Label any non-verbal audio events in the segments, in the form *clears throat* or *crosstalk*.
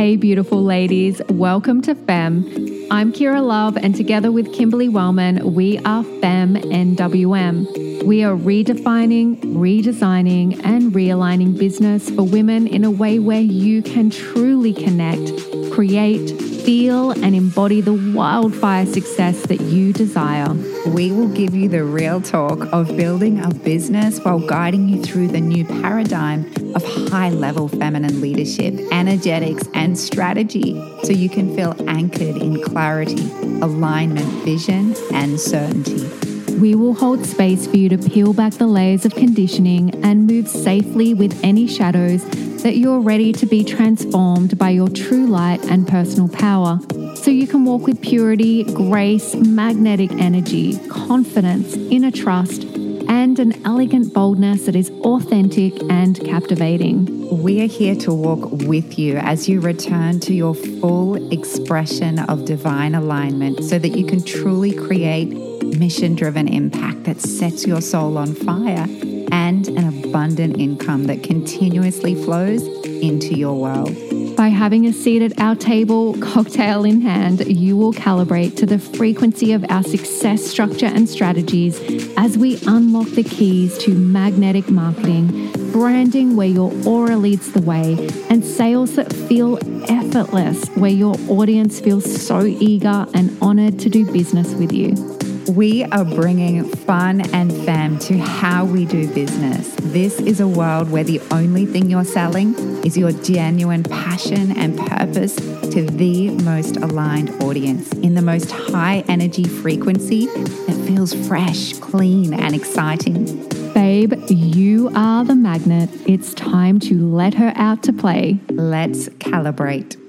Hey, beautiful ladies, welcome to FEM. I'm Kira Love, and together with Kimberly Wellman, we are FEM NWM. We are redefining, redesigning, and realigning business for women in a way where you can truly connect, create, feel, and embody the wildfire success that you desire. We will give you the real talk of building a business while guiding you through the new paradigm of high level feminine leadership, energetics, and strategy so you can feel anchored in clarity, alignment, vision, and certainty. We will hold space for you to peel back the layers of conditioning and move safely with any shadows that you're ready to be transformed by your true light and personal power. So you can walk with purity, grace, magnetic energy, confidence, inner trust, and an elegant boldness that is authentic and captivating. We are here to walk with you as you return to your full expression of divine alignment so that you can truly create mission driven impact that sets your soul on fire and an abundant income that continuously flows into your world. By having a seat at our table, cocktail in hand, you will calibrate to the frequency of our success structure and strategies as we unlock the keys to magnetic marketing, branding where your aura leads the way, and sales that feel effortless where your audience feels so eager and honored to do business with you. We are bringing fun and fam to how we do business. This is a world where the only thing you're selling is your genuine passion and purpose to the most aligned audience in the most high energy frequency that feels fresh, clean, and exciting. Babe, you are the magnet. It's time to let her out to play. Let's calibrate.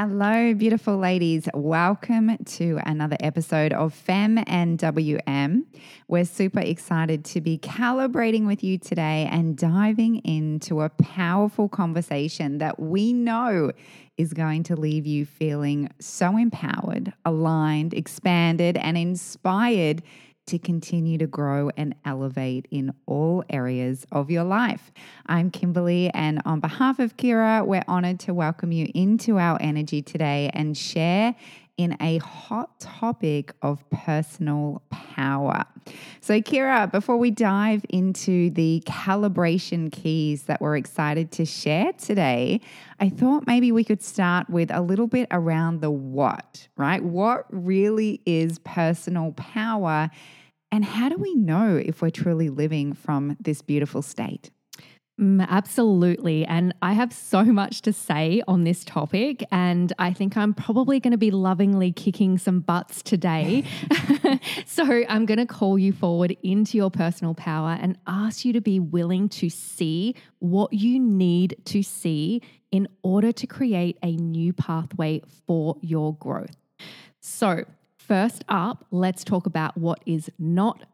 Hello, beautiful ladies. Welcome to another episode of Fem and WM. We're super excited to be calibrating with you today and diving into a powerful conversation that we know is going to leave you feeling so empowered, aligned, expanded, and inspired to continue to grow and elevate in all areas of your life. I'm Kimberly, and on behalf of Kira, we're honored to welcome you into our energy today and share in a hot topic of personal power. So, Kira, before we dive into the calibration keys that we're excited to share today, I thought maybe we could start with a little bit around the what, right? What really is personal power? And how do we know if we're truly living from this beautiful state? Mm, absolutely. And I have so much to say on this topic. And I think I'm probably going to be lovingly kicking some butts today. *laughs* so I'm going to call you forward into your personal power and ask you to be willing to see what you need to see in order to create a new pathway for your growth. So, First up, let's talk about what is not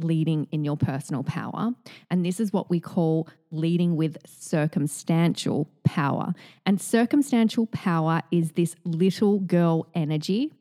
leading in your personal power. And this is what we call leading with circumstantial power. And circumstantial power is this little girl energy,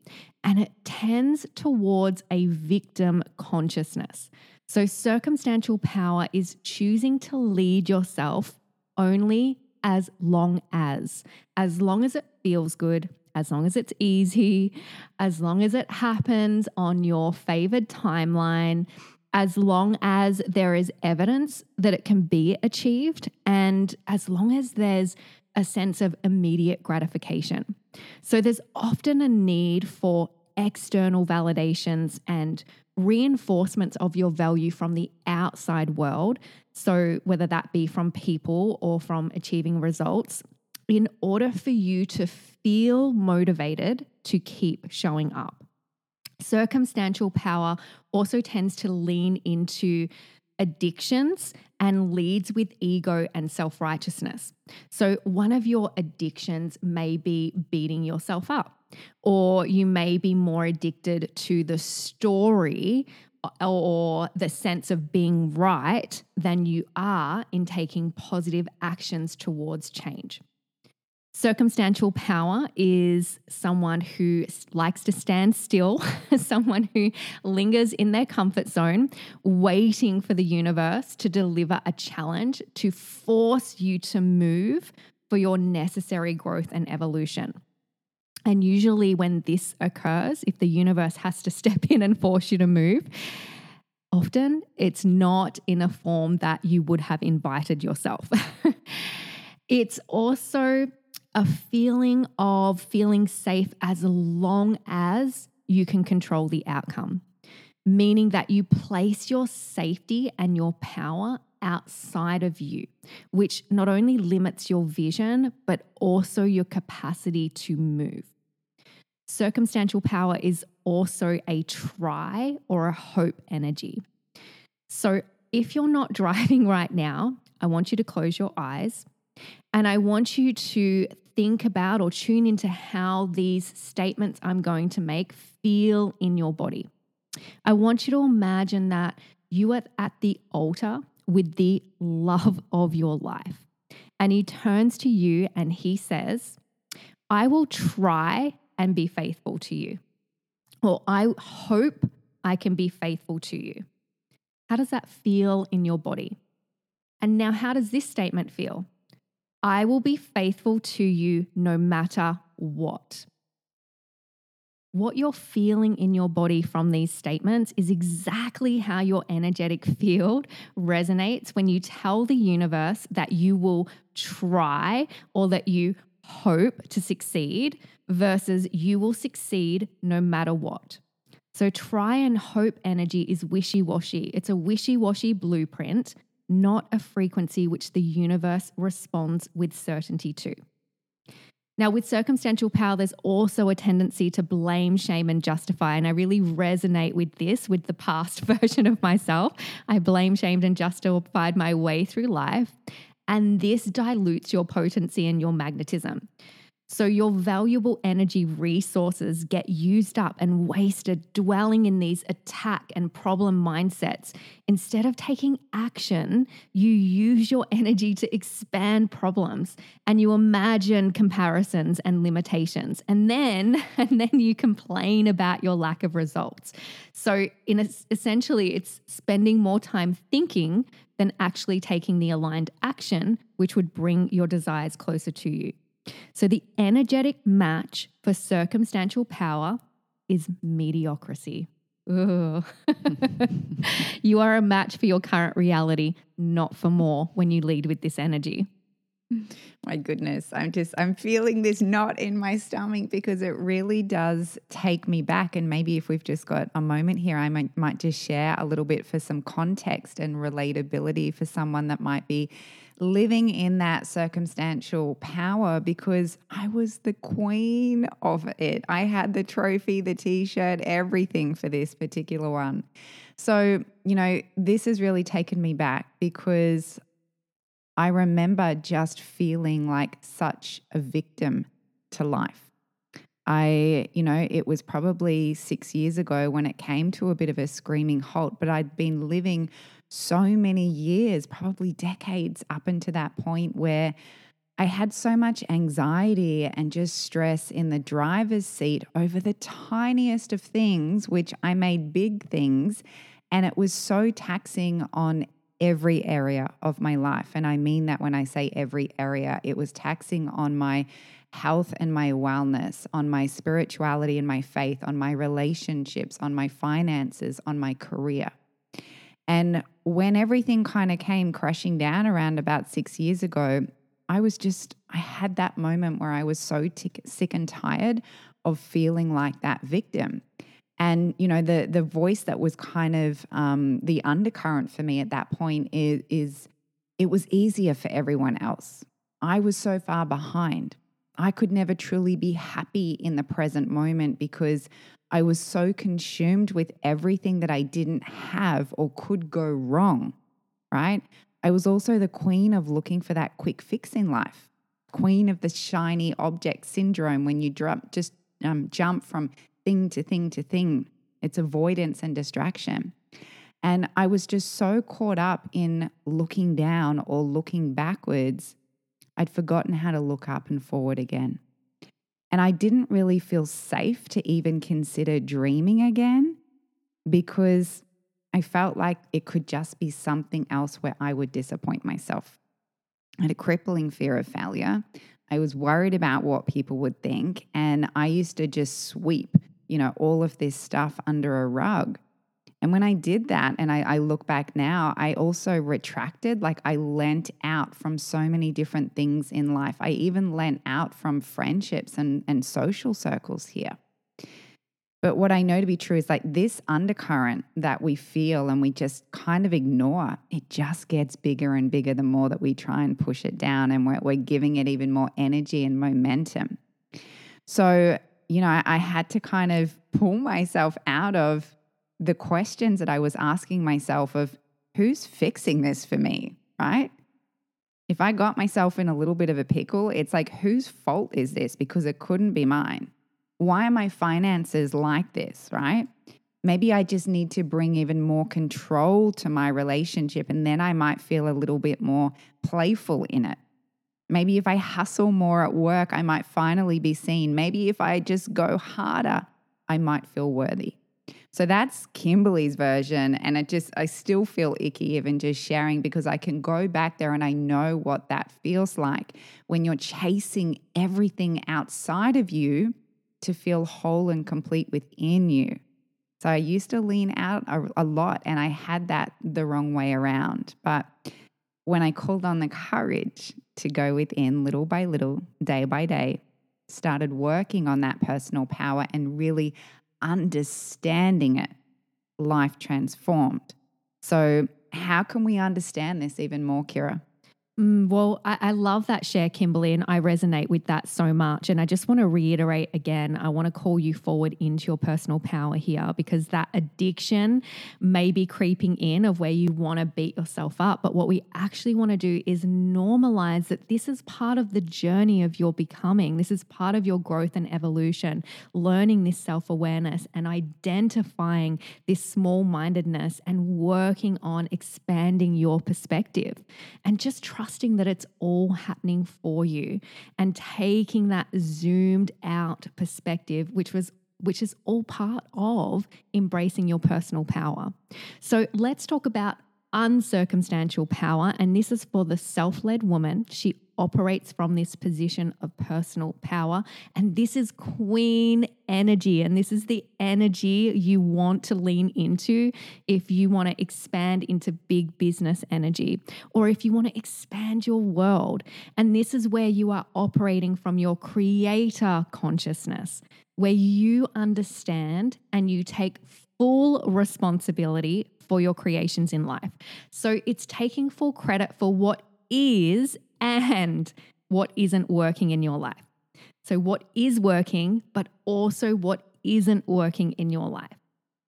and it tends towards a victim consciousness. So, circumstantial power is choosing to lead yourself only as long as, as long as it feels good, as long as it's easy, as long as it happens on your favored timeline, as long as there is evidence that it can be achieved, and as long as there's a sense of immediate gratification. So there's often a need for external validations and reinforcements of your value from the outside world. So, whether that be from people or from achieving results, in order for you to feel motivated to keep showing up. Circumstantial power also tends to lean into addictions and leads with ego and self righteousness. So, one of your addictions may be beating yourself up, or you may be more addicted to the story uh, or the sense of being right than you are in taking positive actions towards change. Circumstantial power is someone who likes to stand still, *laughs* someone who lingers in their comfort zone, waiting for the universe to deliver a challenge to force you to move for your necessary growth and evolution. And usually, when this occurs, if the universe has to *laughs* step in and force you to move, often it's not in a form that you would have invited yourself. *laughs* it's also a feeling of feeling safe as long as you can control the outcome, meaning that you place your safety and your power outside of you, which not only limits your vision, but also your capacity to move. Circumstantial power is also a try or a hope energy. So if you're not *laughs* driving right now, I want you to close your eyes and I want you to think about or tune into how these statements I'm going to make feel in your body. I want you to imagine that you are at the altar with the love of your life. And he turns to you and he says, I will try and be faithful to you. Or I hope I can be faithful to you. How does that feel in your body? And now, how does this statement feel? I will be faithful to you no matter what. What you're feeling in your body from these statements is exactly how your energetic field resonates when you tell the universe that you will try or that you hope to succeed versus you will succeed no matter what. So, try and hope energy is wishy washy. It's a wishy washy blueprint not a frequency which the universe responds with certainty to. Now, with circumstantial power, there's also a tendency to blame, shame, and justify. And I really resonate with this, with the past *laughs* version of myself. I blame, shamed, and justified my way through life. And this dilutes your potency and your magnetism. So your valuable energy resources get used up and wasted dwelling in these attack and problem mindsets. Instead of taking action, you use your energy to expand problems and you imagine comparisons and limitations. And then *laughs* and then you complain about your lack of results. So in a, essentially it's spending more time thinking than actually taking the aligned action which would bring your desires closer to you. So the energetic match for circumstantial power is mediocrity. *laughs* you are a match for your current reality, not for more when you lead with this energy. My goodness, I'm just I'm feeling this knot in my stomach because it really does take me back and maybe if we've just got a moment here I might, might just share a little bit for some context and relatability for someone that might be living in that circumstantial power because I was the queen of it. I had the trophy, the t shirt, everything for this particular one. So, you know, this has really taken me back because I remember just feeling like such a victim to life. I, you know, it was probably six years ago when it came to a bit of a screaming halt, but I'd been living so many years, probably decades up into that point where I had so much anxiety and just stress in the driver's seat over the tiniest of things, which I made big things. And it was so taxing on every area of my life. And I mean that when I say every area, it was taxing on my health and my wellness, on my spirituality and my faith, on my relationships, on my finances, on my career. And when everything kind of came crashing down around about six years ago, I was just, I had that moment where I was so sick and tired of feeling like that victim. And you know the the voice that was kind of um, the undercurrent for me at that point is, is it was easier for everyone else. I was so far behind. I could never truly be happy in the present moment because I was so consumed with everything that I didn't have or could go wrong, right? I was also the queen of looking for that quick fix in life, queen of the shiny object syndrome when you drop, just um, jump from thing to thing to thing. It's avoidance and distraction. And I was just so caught up in looking down or looking backwards I'd forgotten how to look up and forward again. And I didn't really feel safe to even consider dreaming again because I felt like it could just be something else where I would disappoint myself. I had a crippling fear of failure. I was worried about what people would think. And I used to just sweep, you know, all of this stuff under a rug. And when I did that, and I, I, look back now, I also retracted, like I lent out from so many different things in life. I even lent out from friendships and, and social circles here. But what I know to be true is like this undercurrent that we feel and we just kind of ignore, it just gets bigger and bigger the more that we try and push it down and we're, we're giving it even more energy and momentum. So, you know, I, I had to kind of pull myself out of the questions that I was asking myself of who's fixing this for me, right? If I got myself in a little bit of a pickle, it's like, whose fault is this? Because it couldn't be mine why are my finances like this, right? Maybe I just need to bring even more control to my relationship, and then I might feel a little bit more playful in it. Maybe if I hustle more at work, I might finally be seen. Maybe if I just go harder, I might feel worthy. So that's Kimberly's version. And it just, I still feel icky even just sharing because I can go back there and I know what that feels like when you're chasing everything outside of you to feel whole and complete within you. So I used to lean out a, a, lot and I had that the wrong way around. But when I called on the courage to go within little by little, day by day, started working on that personal power and really understanding it, life transformed. So, how can we understand this even more, Kira? Mm, well, I, I, love that share, Kimberly, and I resonate with that so much. And I just want to reiterate again I want to call you forward into your personal power here because that addiction may be creeping in of where you want to beat yourself up. But what we actually want to do is normalize that this is part of the journey of your becoming. This is part of your growth and evolution, learning this self awareness and identifying this small mindedness and working on expanding your perspective and just try trusting that it's all happening for you and taking that zoomed out perspective, which was which is all part of embracing your personal power. So let's talk about uncircumstantial power. And this is for the self led woman. She operates from this position of personal power. And this is queen energy. And this is the energy you want to lean into if you want to expand into big business energy or if you want to expand your world. And this is where you are operating from your creator consciousness, where you understand and you take full responsibility for your creations in life. So it's taking full credit for what is and what isn't working in your life. So, what is working, but also what isn't working in your life.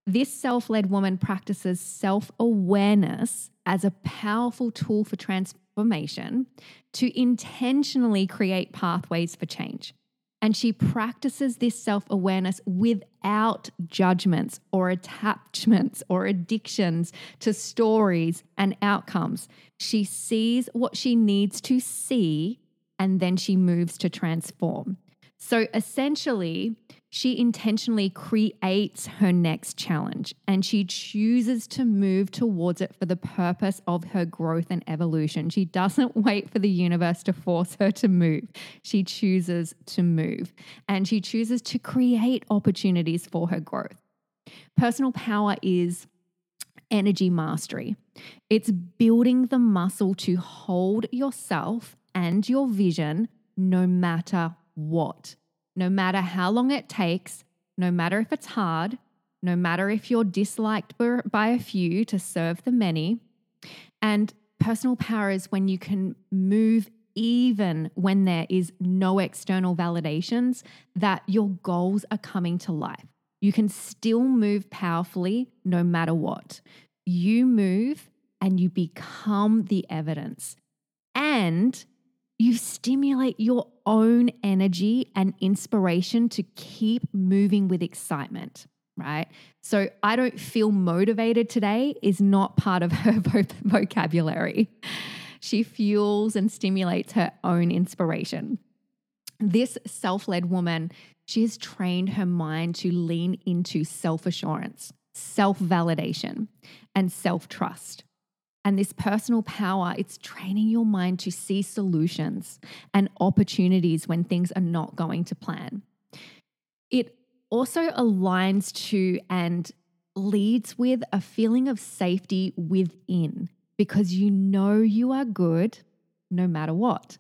This self led woman practices self awareness as a powerful tool for transformation to intentionally create pathways for change. And she practices this self awareness without judgments or attachments or addictions to stories and outcomes. She sees what she needs to see and then she moves to transform. So essentially, she intentionally creates her next challenge and she chooses to move towards it for the purpose of her growth and evolution. She doesn't *laughs* wait for the universe to force her to move. She chooses to move and she chooses to create opportunities for her growth. Personal power is energy mastery. It's building the muscle to hold yourself and your vision no matter what no matter how long it takes, no matter if it's hard, no matter if you're disliked by a few to serve the many. And personal power is when you can move even when there is no external validations that your goals are coming to life. You can still move powerfully no matter what. You move and you become the evidence. And you stimulate your own energy and inspiration to keep moving with excitement, right? So, I don't feel motivated today is not part of *laughs* her vocabulary. she fuels and stimulates her own inspiration. This self led woman, she has trained her mind to lean into self assurance, self validation, and self trust. And this personal power, it's training your mind to see solutions and opportunities when things are not going to plan. It also aligns to and leads with a feeling of safety within because you know you are good no matter what.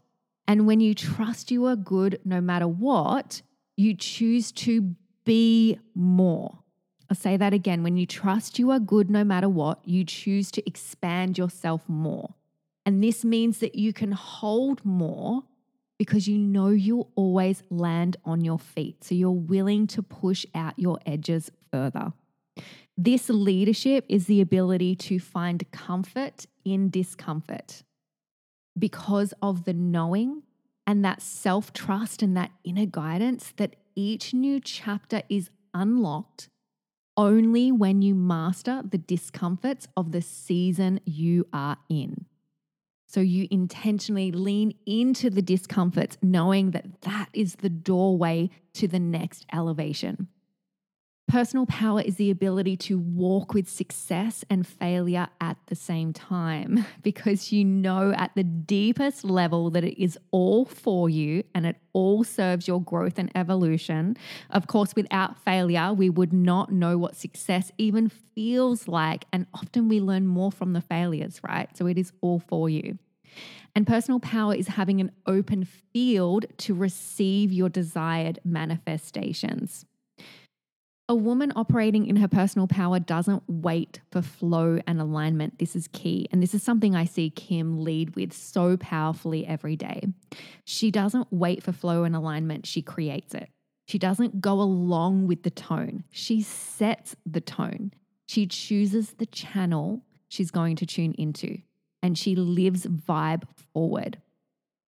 And when you trust you are good no matter what, you choose to be more. I'll say that again. When you trust you are good no matter what, you choose to expand yourself more. And this means that you can hold more because you know you'll always land on your feet. So you're willing to push out your edges further. This leadership is the ability to find comfort in discomfort because of the knowing and that self trust and that inner guidance that each new chapter is unlocked only when you master the discomforts of the season you are in. So you intentionally lean into the discomforts, knowing that that is the doorway to the next elevation. Personal power is the ability to walk with success and failure at the same time *laughs* because you know at the deepest level that it is all for you and it all serves your growth and evolution. Of course, without failure, we would not know what success even feels like. And often we learn more from the failures, right? So it is all for you. And personal power is having an open field to receive your desired manifestations. A woman operating in her personal power doesn't wait for flow and alignment. This is key. And this is something I see Kim lead with so powerfully every day. She doesn't wait for flow and alignment, she creates it. She doesn't go along with the tone, she sets the tone. She chooses the channel she's going to tune into, and she lives vibe forward.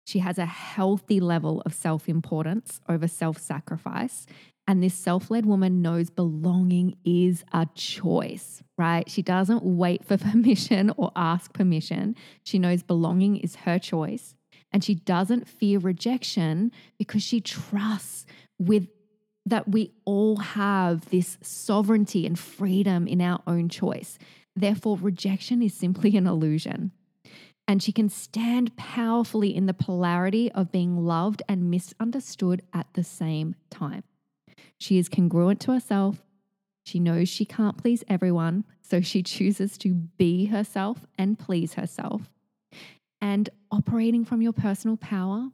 She has a healthy level of self importance over self sacrifice, and this self led woman knows belonging is a choice, right? She doesn't wait for *laughs* permission or ask permission. She knows belonging is her choice. And she doesn't fear rejection because she trusts with that we all have this sovereignty and freedom in our own choice. Therefore, rejection is simply an illusion. And she can stand powerfully in the polarity of being loved and misunderstood at the same time. She is congruent to herself. She knows she can't please everyone, so she *laughs* chooses to be herself and please herself. And operating from your personal power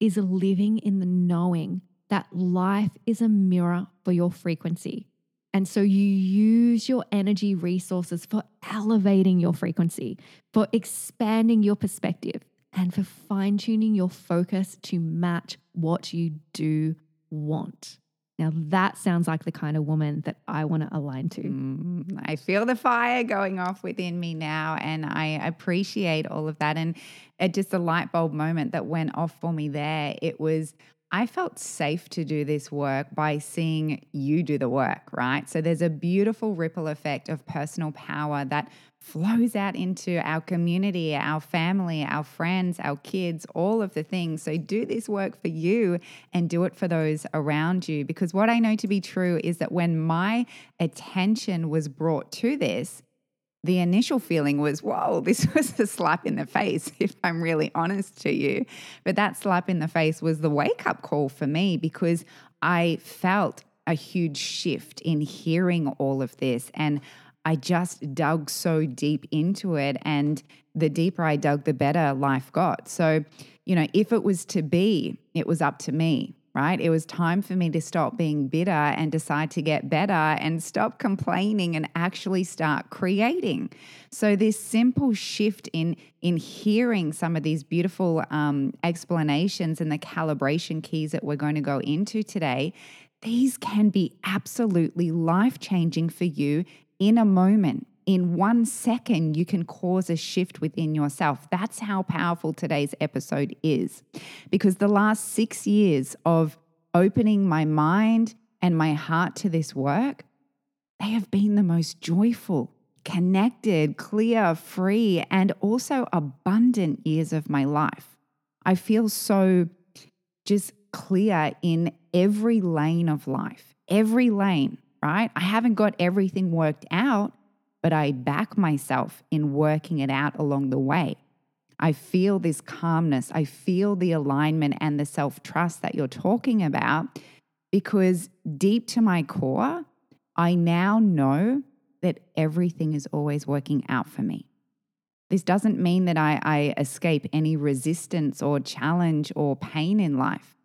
is living in the knowing that life is a mirror for your frequency. And so you use your energy resources for elevating your frequency, for expanding your perspective, and for fine tuning your focus to match what you do want. Now, that sounds like the kind of woman that I want to align to. Mm, I feel the fire going off within me now, and I appreciate all of that. And it just a light bulb moment that went off for me there. It was, I felt safe to do this work by seeing you do the work, right? So there's a beautiful ripple effect of personal power that flows out into our community, our family, our friends, our kids, all of the things. So do this work for you and do it for those around you. Because what I know to be true is that when my attention was brought to this, the initial feeling was, whoa, *laughs* this was a slap in the face, if I'm really honest to you. But that slap in the face was the wake up call for me because I felt a huge shift in hearing all of this. And I just dug so deep into it. And the deeper I dug, the better life got. So, you know, if it was to be, it was up to me, right? It was time for me to stop being bitter and decide to get better and stop complaining and actually start creating. So this simple shift in in hearing some of these beautiful um, explanations and the calibration keys that we're going to go into today, these can be absolutely life changing for you in a moment, in one second, you can cause a shift within yourself. That's how powerful today's episode is. Because the last six years of opening my mind and my heart to this work, they have been the most joyful, connected, clear, free, and also abundant years of my life. I feel so just clear in every lane of life, every lane, right? I haven't got everything worked out, but I back myself in working it out along the way. I feel this calmness. I feel the alignment and the self trust that you're talking about because deep to my core, I now know that everything is always working out for me. This doesn't mean that I, I, escape any resistance or challenge or pain in life.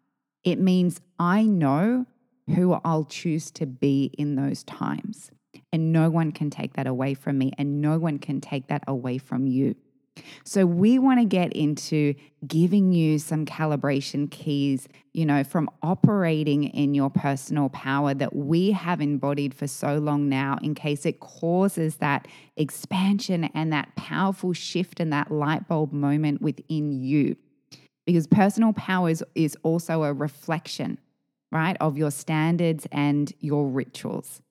It means I know who I'll choose to be in those times. And no one can take that away from me, and no one can take that away from you. So, we want to get into giving you some calibration keys, you know, from operating in your personal power that we have embodied for so long now, in case it causes that expansion and that powerful shift and that light bulb moment within you. Because personal power is, is also a reflection, right, of your standards and your rituals.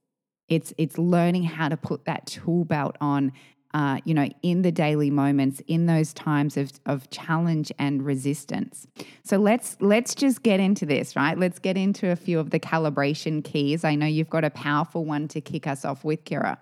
It's, it's learning how to put that tool belt on uh, you know, in the daily moments, in those times of, of challenge and resistance. So let's let's just get into this, right? Let's get into a few of the calibration keys. I know you've got a powerful one to kick us off with, Kira.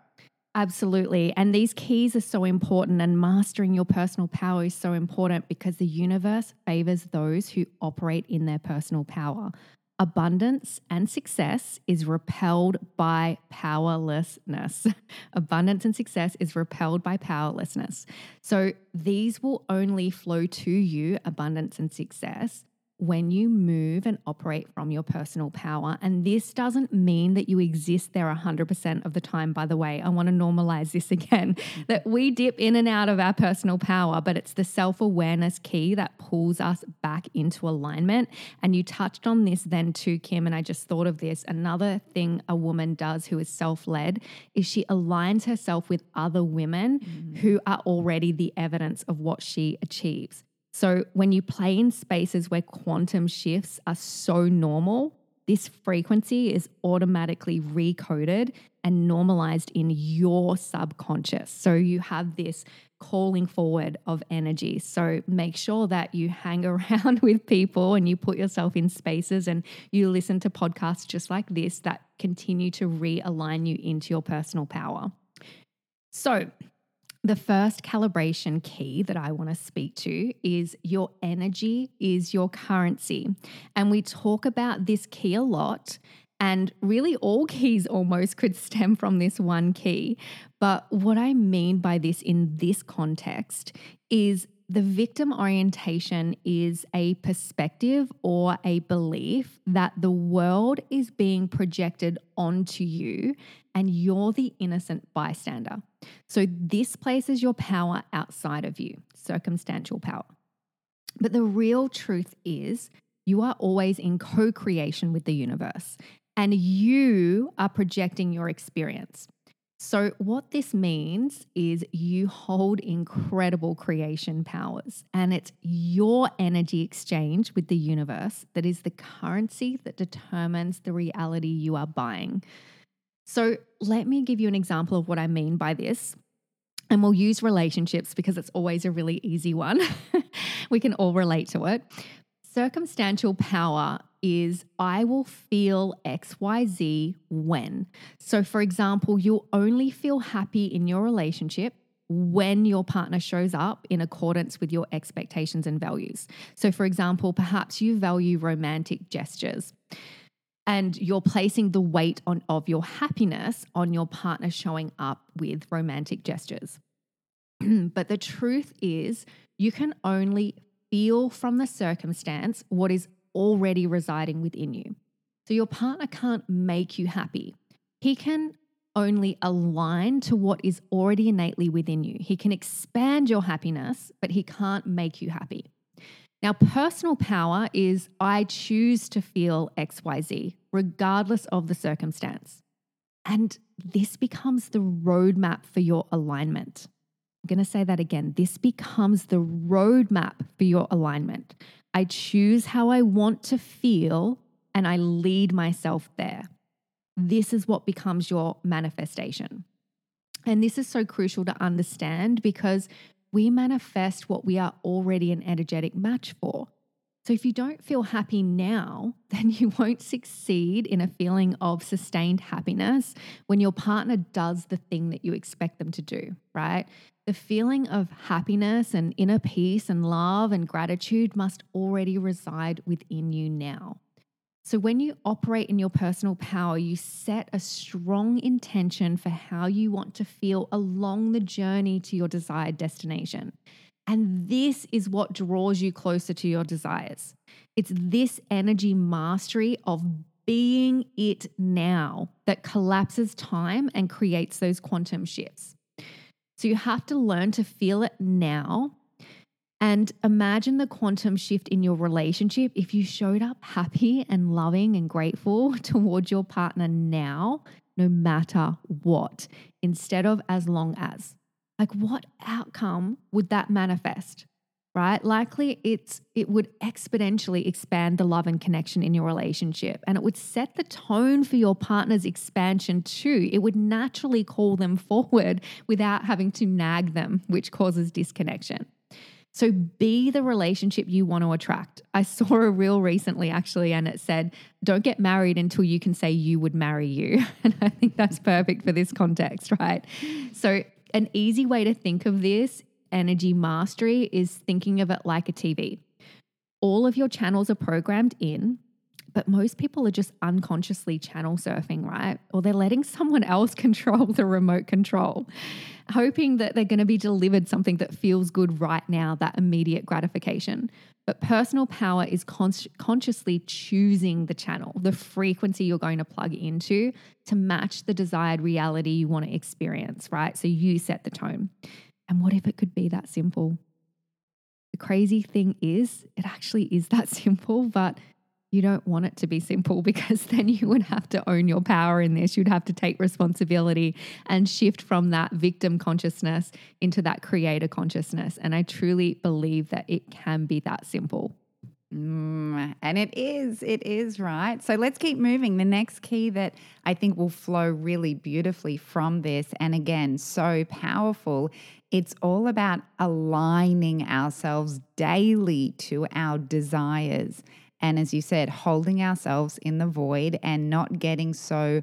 Absolutely. And these keys are so important, and mastering your personal power is so important because the universe favors those who operate in their personal power abundance and success is repelled by powerlessness. *laughs* abundance and success is repelled by powerlessness. So these will only flow to you, abundance and success, when you move and operate from your personal power. And this doesn't mean that you exist there 100% of the time, by the way. I want to normalize this *laughs* again that we dip in and out of our personal power, but it's the self awareness key that pulls us back into alignment. And you touched on this then too, Kim, and I just thought of this. Another thing a woman does who is self led is she aligns herself with other women mm-hmm. who are already the evidence of what she achieves. So when you play in spaces where quantum shifts are so normal, this frequency is automatically recoded and normalized in your subconscious. So you have this calling forward of energy. So make sure that you hang *laughs* around with people and you put yourself in spaces and you listen to podcasts just like this that continue to realign you into your personal power. So, the first calibration key that I want to speak to is your energy is your currency. And we talk about this key a lot. And really, all *laughs* keys almost could stem from this one key. But what I mean by this in this context is the victim orientation is a perspective or a belief that the world is being projected onto you and you're the innocent bystander. So, this places your power outside of you, circumstantial power. But the real truth is, you are always in co creation with the universe and you are projecting your experience. So, what this means is you hold incredible creation powers, and it's your energy exchange with the universe that is the currency that determines the reality you are buying. So, let me give you an example of what I mean by this. And we'll use relationships because it's always a really easy one. *laughs* we can all relate to it. Circumstantial power is I will feel XYZ when. So, for example, you'll only feel happy in your relationship when your partner shows up in accordance with your expectations and values. So, for example, perhaps you value romantic gestures and you're placing the weight on, of your happiness on your partner showing up with romantic gestures. *clears throat* but the truth is, you can only feel from the circumstance what is already residing within you. So your partner can't make you happy. He can only align to what is already innately within you. He can expand your happiness, but he can't make you happy. Now, personal power is I choose to feel XYZ, regardless of the circumstance. And this becomes the roadmap for your alignment. I'm going to say that again. This becomes the roadmap for your alignment. I choose how I want to feel and I lead myself there. This is what becomes your manifestation. And this is so crucial to understand because we manifest what we are already an energetic match for. So if you don't feel happy now, *laughs* then you won't succeed in a feeling of sustained happiness when your partner does the thing that you expect them to do, right? The feeling of happiness and inner peace and love and gratitude must already reside within you now. So, when you operate in your personal power, you set a strong intention for how you want to feel along the journey to your desired destination. And this is what draws you closer to your desires. It's this energy mastery of being it now that collapses time and creates those quantum shifts. So, you have to learn to feel it now and imagine the quantum shift in your relationship if you showed up happy and loving and grateful *laughs* towards your partner now, no matter what, instead of as long as. Like, what outcome would that manifest? Right? Likely it's it would exponentially expand the love and connection in your relationship and it would set the tone for your partner's expansion too. It would naturally call them *laughs* forward without having to nag them, which causes disconnection. So be the relationship you want to attract. I saw a reel recently actually, and it said, Don't get married until you can say you would marry you. *laughs* And I think that's perfect for this context, right? So, an easy way to think of this energy mastery is thinking of it like a TV. All of your channels are programmed in, but most people are just unconsciously channel surfing, right? Or they're letting *laughs* someone else control the remote control hoping that they're going to be delivered something that feels good right now, that immediate gratification. But personal power is con- consciously choosing the channel, the frequency you're going to plug into to match the desired reality you want to experience, right? So you set the tone. And what if it could be that simple? The crazy thing is, it actually is that *laughs* simple, but you don't want it to be simple *laughs* because then you would have to own your power in this. You'd have to take responsibility and shift from that victim consciousness into that creator consciousness. And I truly believe that it can be that simple. Mm, and it is, it is, right? So let's keep moving. The next key that I think will flow really beautifully from this, and again, so powerful, it's all about aligning ourselves daily to our desires and as you said, holding ourselves in the void and not getting so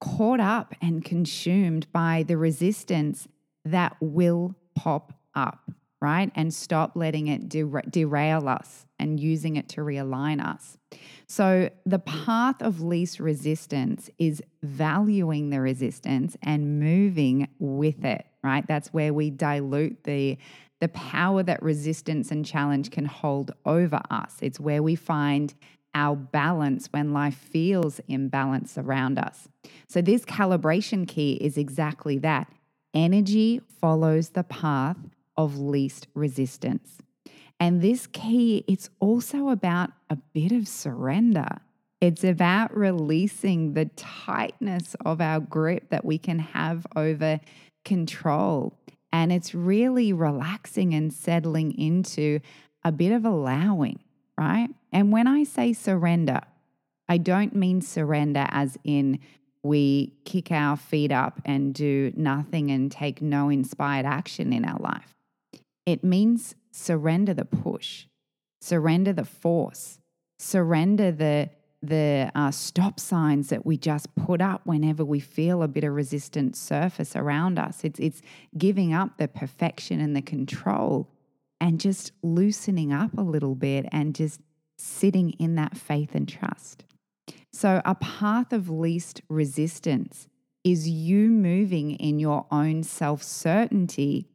caught up and consumed by the resistance that will pop up, right? And stop letting it der- derail us and using it to realign us. So, the path of least resistance is valuing the resistance and moving with it, right? That's where we dilute the the power that resistance and challenge can hold over us. It's where we find our balance when life feels imbalance around us. So, this calibration key is exactly that. Energy follows the path of least resistance. And this key, it's also about a bit of surrender. It's about releasing the tightness of our grip that we can have over control. And it's really relaxing and settling into a bit of allowing, right? And when I say surrender, I don't mean surrender as in we kick our feet up and do nothing and take no inspired action in our life. It means surrender the push, surrender the force, surrender the the uh, stop signs that we just put up whenever we feel a bit of resistance surface around us. It's, it's giving up the perfection and the control and just loosening up a little bit and just sitting in that faith and trust. So, a path of least resistance is you moving in your own self certainty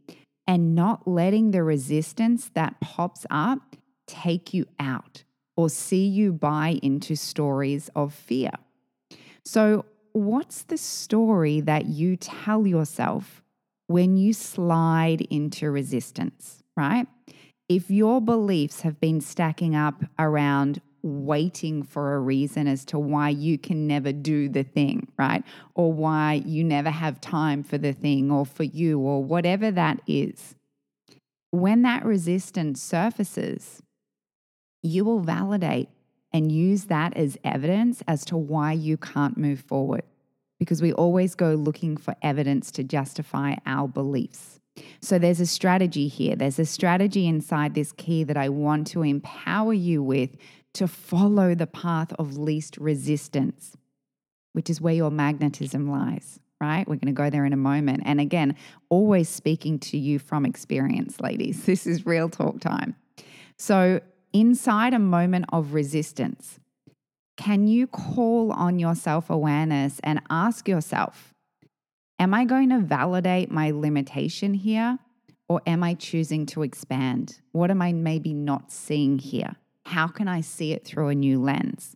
and not letting the resistance that pops up take you out or see you buy into stories of fear. So, what's the story that you tell yourself when you slide into resistance, right? If your beliefs have been stacking up around waiting for a reason as to why you can never do the thing, right? Or why you never have time for the thing or for you or whatever that is. When that resistance surfaces, you will validate and use that as evidence as to why you can't move forward. because we always go looking for evidence to justify our beliefs. So there's a strategy here. There's a strategy inside this key that I want to empower you with to follow the path of least resistance, which is where your magnetism lies, right? We're going to go there in a moment. And again, always speaking to you from experience, ladies. *laughs* This is real talk time. So, inside a moment of resistance, can you call on your self awareness and ask yourself, Am I going to validate my limitation here? Or am I choosing to expand? What am I maybe not seeing here? How can I see it through a new lens?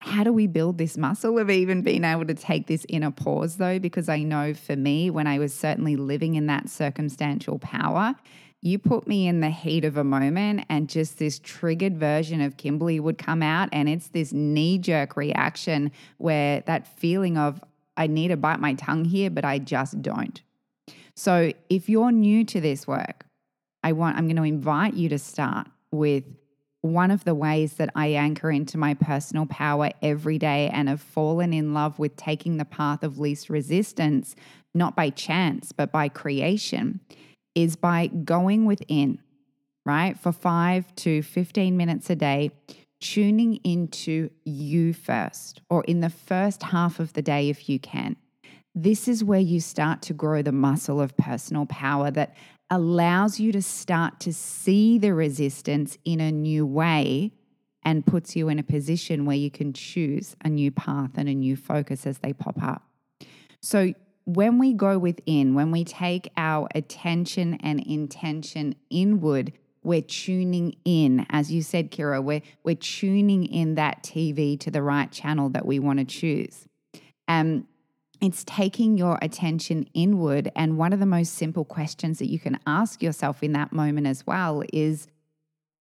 How do we build this muscle of even being able to take this inner pause, though? Because I know for me, when I was certainly living in that circumstantial power, you put me in the heat of a moment and just this triggered version of Kimberly would come out. And it's this knee jerk reaction where that feeling of, I need to bite my tongue here, but I just don't. So if you're new to this work, I want I'm going to invite you to start with one of the ways that I anchor into my personal power every day and have fallen in love with taking the path of least resistance, not by chance, but by creation, is by going within, right? For five to 15 minutes a day, tuning into you first, or in the first half of the day if you can. This is where you start to grow the muscle of personal power that allows you to start to see the resistance in a new way and puts you in a position where you can choose a new path and a new focus as they pop up. So, when we go within, when we take our attention and intention inward, we're tuning in. As you said, Kira, we're, we're tuning in that TV to the right channel that we want to choose. Um, it's taking your attention inward. And one of the most simple questions that you can ask yourself in that moment as well is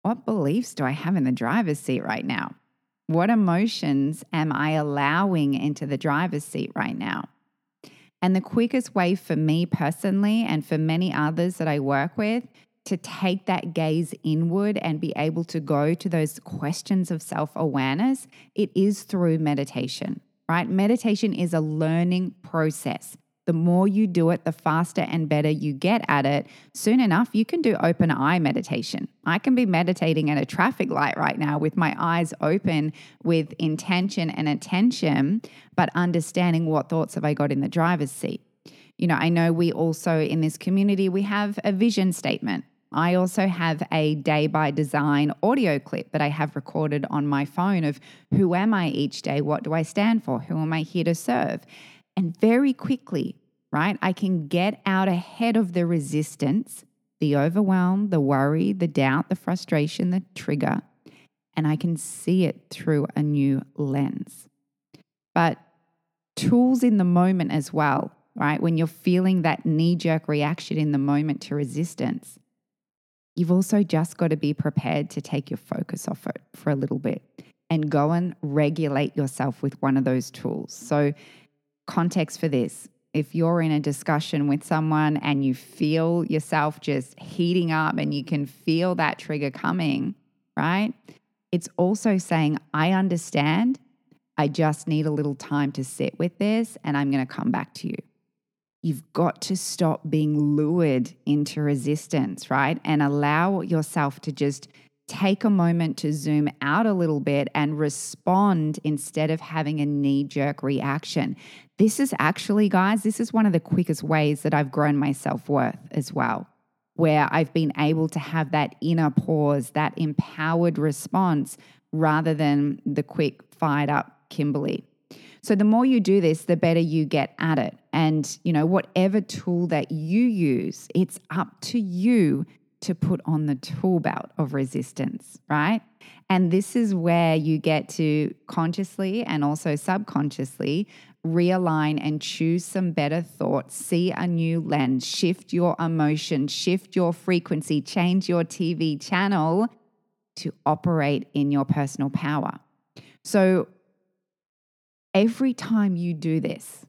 what beliefs do I have in the driver's seat right now? What emotions am I allowing into the driver's seat right now? And the quickest way for me personally, and for many others that I work with, to take that gaze inward and be able to go to those questions of self awareness, it is through meditation right? Meditation is a learning process. The more you do it, the faster and better you get at it. Soon enough, you can do open eye meditation. I can be meditating at a traffic light right now with my eyes open with intention and attention, but understanding what thoughts have I got in the driver's seat. You know, I know we also in this community, we have a vision statement I also have a day by design audio clip that I have recorded on my phone of who am I each day? What do I stand for? Who am I here to serve? And very quickly, right, I can get out ahead of the resistance, the overwhelm, the worry, the doubt, the frustration, the trigger, and I can see it through a new lens. But tools in the moment as well, right? When you're feeling that knee jerk reaction in the moment to resistance, You've also just got to be prepared to take your focus off it for a little bit and go and regulate yourself with one of those tools. So, context for this if you're in a discussion with someone and you feel yourself just heating up and you can feel that trigger coming, right? It's also saying, I understand. I just need a little time to sit with this and I'm going to come back to you. You've got to stop being lured into resistance, right? And allow yourself to just take a moment to zoom out a little bit and respond instead of having a knee jerk reaction. This is actually, guys, this is one of the quickest ways that I've grown my self worth as well, where I've been able to have that inner pause, that empowered response rather than the quick, fired up Kimberly. So the more you do this, the better you get at it. And, you know, whatever tool that you use, it's up to you to put on the tool belt of resistance, right? And this is where you get to consciously and also subconsciously realign and choose some better thoughts, see a new lens, shift your emotion, shift your frequency, change your TV channel to operate in your personal power. So, Every time you do this,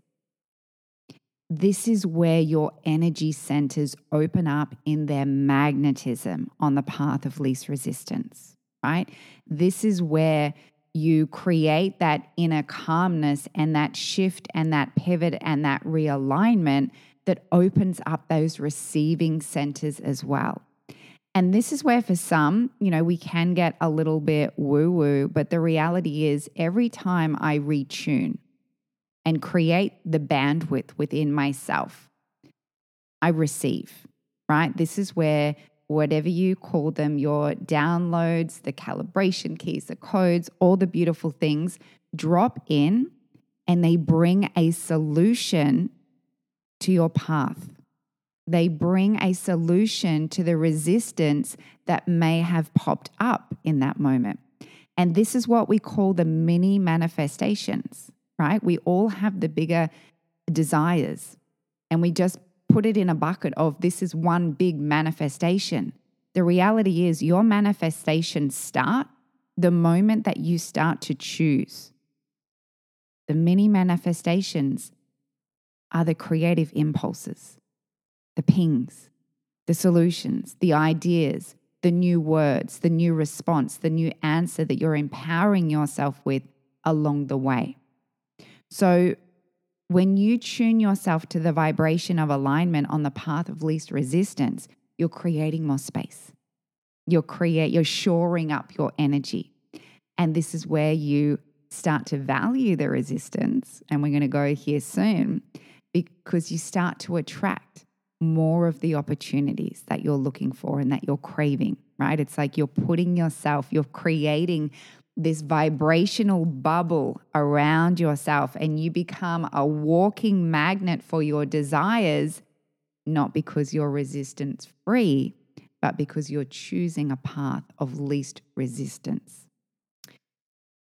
this is where your energy centers open up in their magnetism on the path of least resistance, right? This is where you create that inner calmness and that shift and that pivot and that realignment that opens up those receiving centers as well. And this is where, for some, you know, we can get a little bit woo woo, but the reality is every time I retune and create the bandwidth within myself, I receive, right? This is where whatever you call them, your downloads, the calibration keys, the codes, all the beautiful things drop in and they bring a solution to your path. They bring a solution to the resistance that may have popped up in that moment. And this is what we call the mini manifestations, right? We all have the bigger desires and we just put it in a bucket of this is one big manifestation. The reality is, your manifestations start the moment that you start to choose. The mini manifestations are the creative impulses, the pings, the solutions, the ideas, the new words, the new response, the new answer that you're empowering yourself with along the way. So, when you tune yourself to the vibration of alignment on the path of least resistance, you're creating more space. You're create you're shoring up your energy. And this is where you start to value the resistance and we're going to go here soon because you start to attract more of the opportunities that you're looking for and that you're craving, right? It's like you're putting yourself, you're creating this vibrational bubble around yourself and you become a walking magnet for your desires, not because you're resistance free, but because you're choosing a path of least resistance.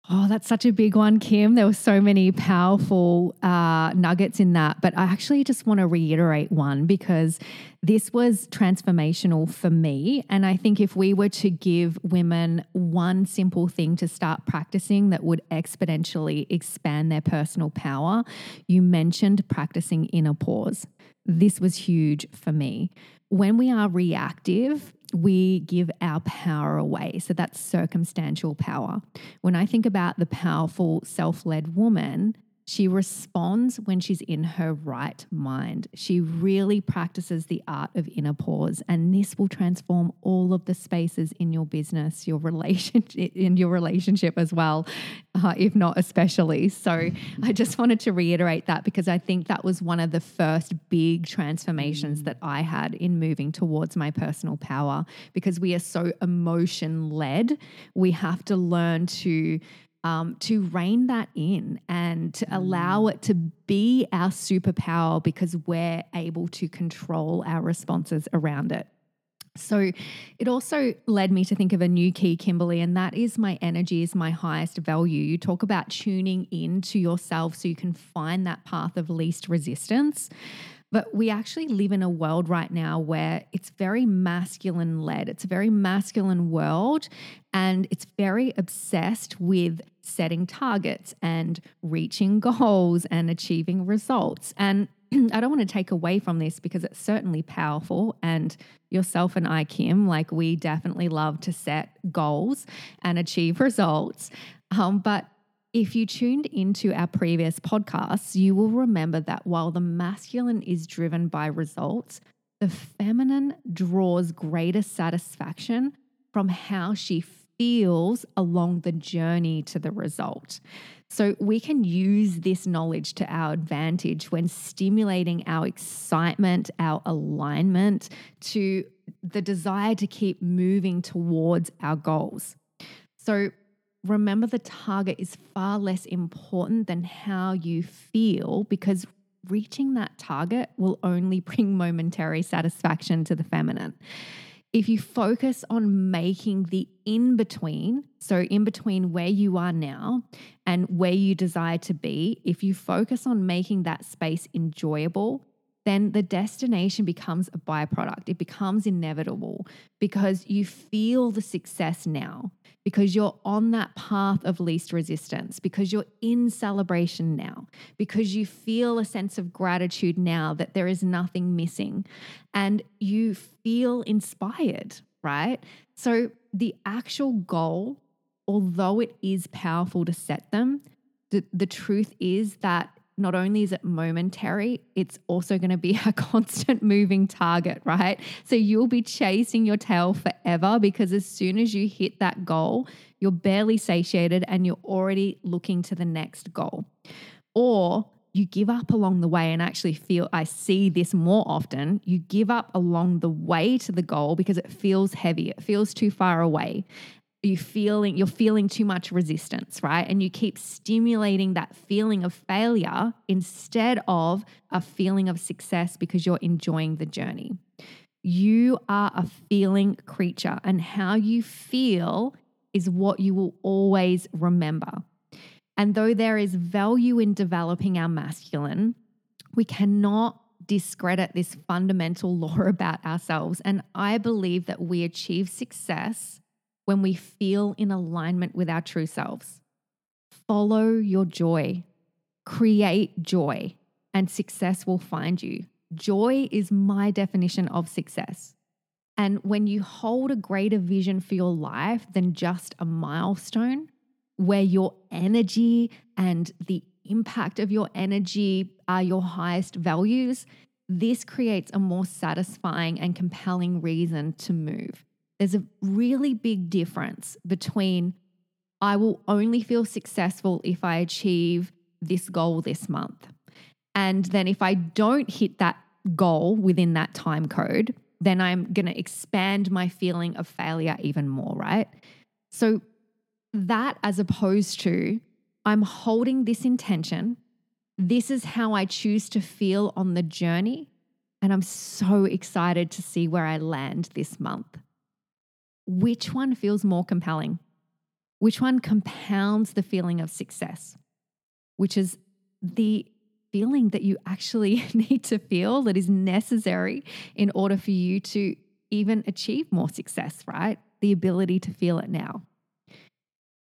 Oh, that's such a big one, Kim. There were so many powerful uh, nuggets in that. But I actually just want to reiterate one because this was transformational for me. And I think if we were to give women one simple thing to start practicing that would exponentially expand their personal power, you mentioned practicing inner pause. This was huge for me. When we are reactive, we give our power away. So that's circumstantial power. When I think about the powerful self led woman, she responds when she's in her right mind. She really practices the art of inner pause, and this will transform all of the spaces in your business, your relationship, in your relationship as well, uh, if not especially. So, I just wanted to reiterate that because I think that was one of the first big transformations that I had in moving towards my personal power. Because we are so emotion led, we have to learn to um, to rein that in and to allow it to be our superpower because we're able to control our responses around it. So it also led me to think of a new key, Kimberly, and that is my energy is my highest value. You talk about tuning in to yourself so you can find that path of least resistance. But we actually live in a world right now where it's very masculine led. It's a very masculine world and it's very obsessed with setting targets and reaching goals and achieving results. And *clears throat* I don't want to take away from this because it's certainly powerful. And yourself and I, Kim, like we definitely love to set goals and achieve results. Um, but if you tuned into our previous podcasts, you will remember that while the masculine is driven by results, the feminine draws greater satisfaction from how she feels along the journey to the result. So we can use this knowledge to our advantage when stimulating our excitement, our alignment to the desire to keep moving towards our goals. So remember the target is far less important than how you feel because reaching that target will only *laughs* bring momentary satisfaction to the feminine. If you focus on making the in between, so in between where you are now and where you desire to be, if you focus on making that space enjoyable, then the destination becomes a byproduct. It becomes inevitable because you feel the success now, because you're on that path of least resistance, because you're in celebration now, because you feel a sense of gratitude now that there is nothing missing, and you feel inspired, right? So the actual goal although it is powerful to set them, the, the truth is that not only is it momentary, it's also going to be *laughs* a constant moving target, right? So you'll be chasing your tail forever because as soon as you hit that goal, you're barely satiated and you're already looking to the next goal. Or you give up along the way and actually feel I see this more often. You give up along the way to the goal because it feels heavy, it feels too far away you feeling you're feeling too much resistance right? And you keep stimulating that feeling of failure instead of a feeling of success because you're enjoying the journey. You are a feeling creature and how you feel is what you will always remember. And though there is value in developing our masculine we cannot discredit this fundamental *laughs* law about ourselves. And i believe that we achieve success when we feel in alignment with our true selves. Follow your joy, create joy, and success will find you. Joy is my definition of success. And when you hold a greater vision for your life than just a milestone, where your energy and the impact of your energy are your highest values, this creates a more satisfying and compelling reason to move there's a really big difference between I will only feel successful if I achieve this goal this month. And then if I don't hit that goal within that time code, then I'm going to expand my feeling of failure even more, right? So, that as opposed to I'm holding this intention, this is how I choose to feel on the journey. And I'm so excited to see where I land this month which one feels more compelling? Which one compounds the feeling of success? Which is the feeling that you actually *laughs* need to feel that is necessary in order for you to even achieve more success, right? The ability to feel it now.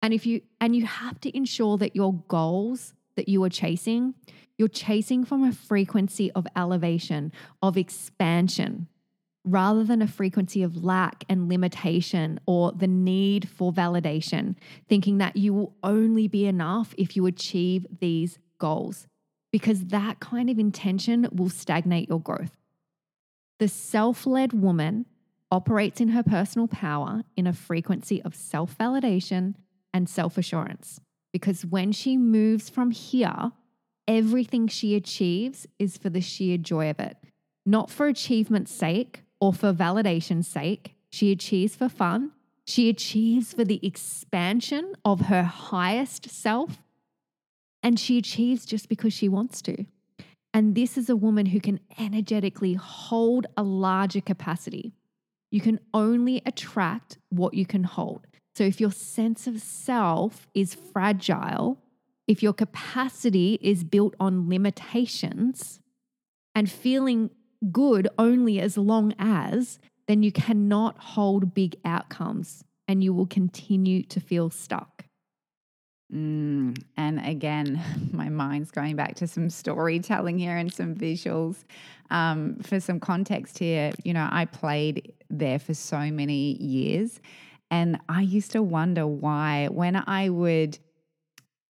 And if you and you have to ensure that your goals that you are chasing, you're chasing from a frequency of elevation, of expansion, rather than a frequency of lack and limitation or the need for validation, thinking that you will only be enough if you achieve these goals, because that kind of intention will stagnate your growth. The self led woman operates in her personal power in a frequency of self validation and self assurance, because when she moves from here, everything she achieves is for the sheer joy of it, not for achievement's sake or for validation's sake. She achieves for fun. She achieves for the expansion of her highest self. And she achieves just because she wants to. And this is a woman who can energetically hold a larger capacity. You can only attract what you can hold. So if your sense of self is fragile, if your capacity is built on limitations and feeling good only as long as, then you cannot hold big outcomes and you will continue to feel stuck. Mm, and again, *laughs* my mind's going back to some storytelling here and some visuals. Um, for some context here, you know, I played there for so many years. And I used to wonder why, when I would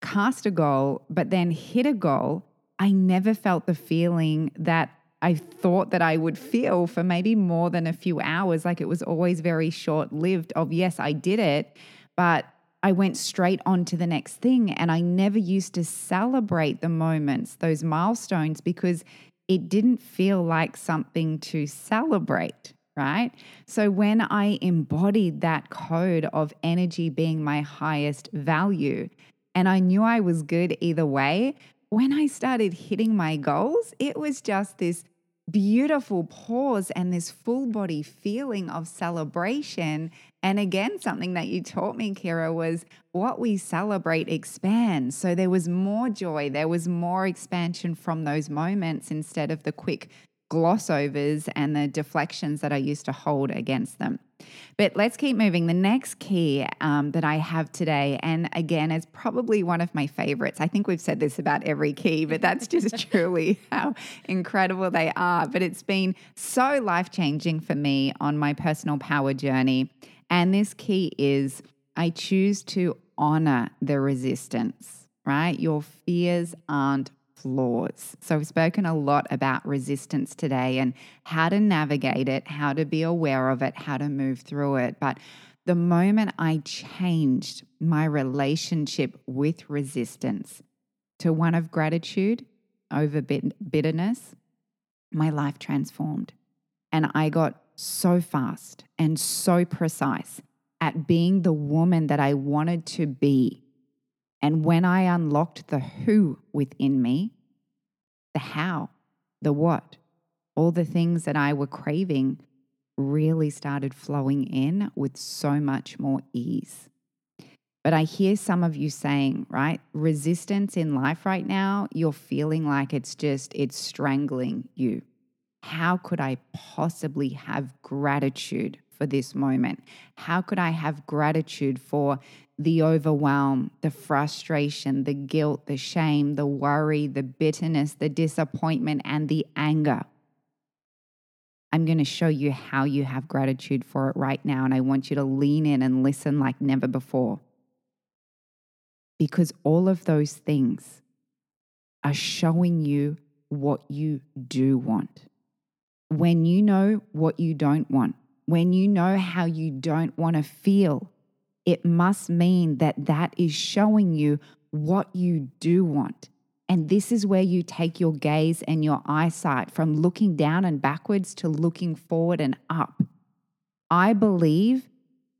cast a goal, but then hit a goal, I never felt the feeling that I thought that I would feel for maybe more than a few hours. Like it was always very short lived of, yes, I did it, but I went straight on to the next thing. And I never used to celebrate the moments, those milestones, because it didn't feel like something to celebrate. Right. So when I embodied that code of energy being my highest value, and I knew I was good either way, when I started hitting my goals, it was just this beautiful pause and this full body feeling of celebration. And again, something that you taught me, Kira, was what we celebrate expands. So there was more joy, there was more expansion from those moments instead of the quick gloss overs and the deflections that I used to hold against them. But let's keep moving. The next key um, that I have today, and again, is probably one of my favorites. I think we've said this about every key, but that's just *laughs* truly how incredible they are. But it's been so life changing for me on my personal power journey. And this key is I choose to honor the resistance, right? Your fears aren't flaws. So, we've spoken a lot about resistance today and how to navigate it, how to be aware of it, how to move through it. But the moment I changed my relationship with resistance to one of gratitude over bitterness, my life transformed. And I got so fast and so precise at being the woman that I wanted to be. And when I unlocked the who within me, the how, the what, all the things that I were craving really started flowing in with so much more ease. But I hear some of you saying, right, resistance in life right now, you're feeling like it's just, it's strangling you. How could I possibly have gratitude for this moment? How could I have gratitude for the overwhelm, the frustration, the guilt, the shame, the worry, the bitterness, the disappointment, and the anger? I'm going to show you how you have gratitude for it right now. And I want you to lean in and listen like never before. Because all of those things are showing you what you do want. When you know what you don't want, when you know how you don't want to feel, it must mean that that is showing you what you do want. And this is where you take your gaze and your eyesight from looking down and backwards to looking forward and up. I believe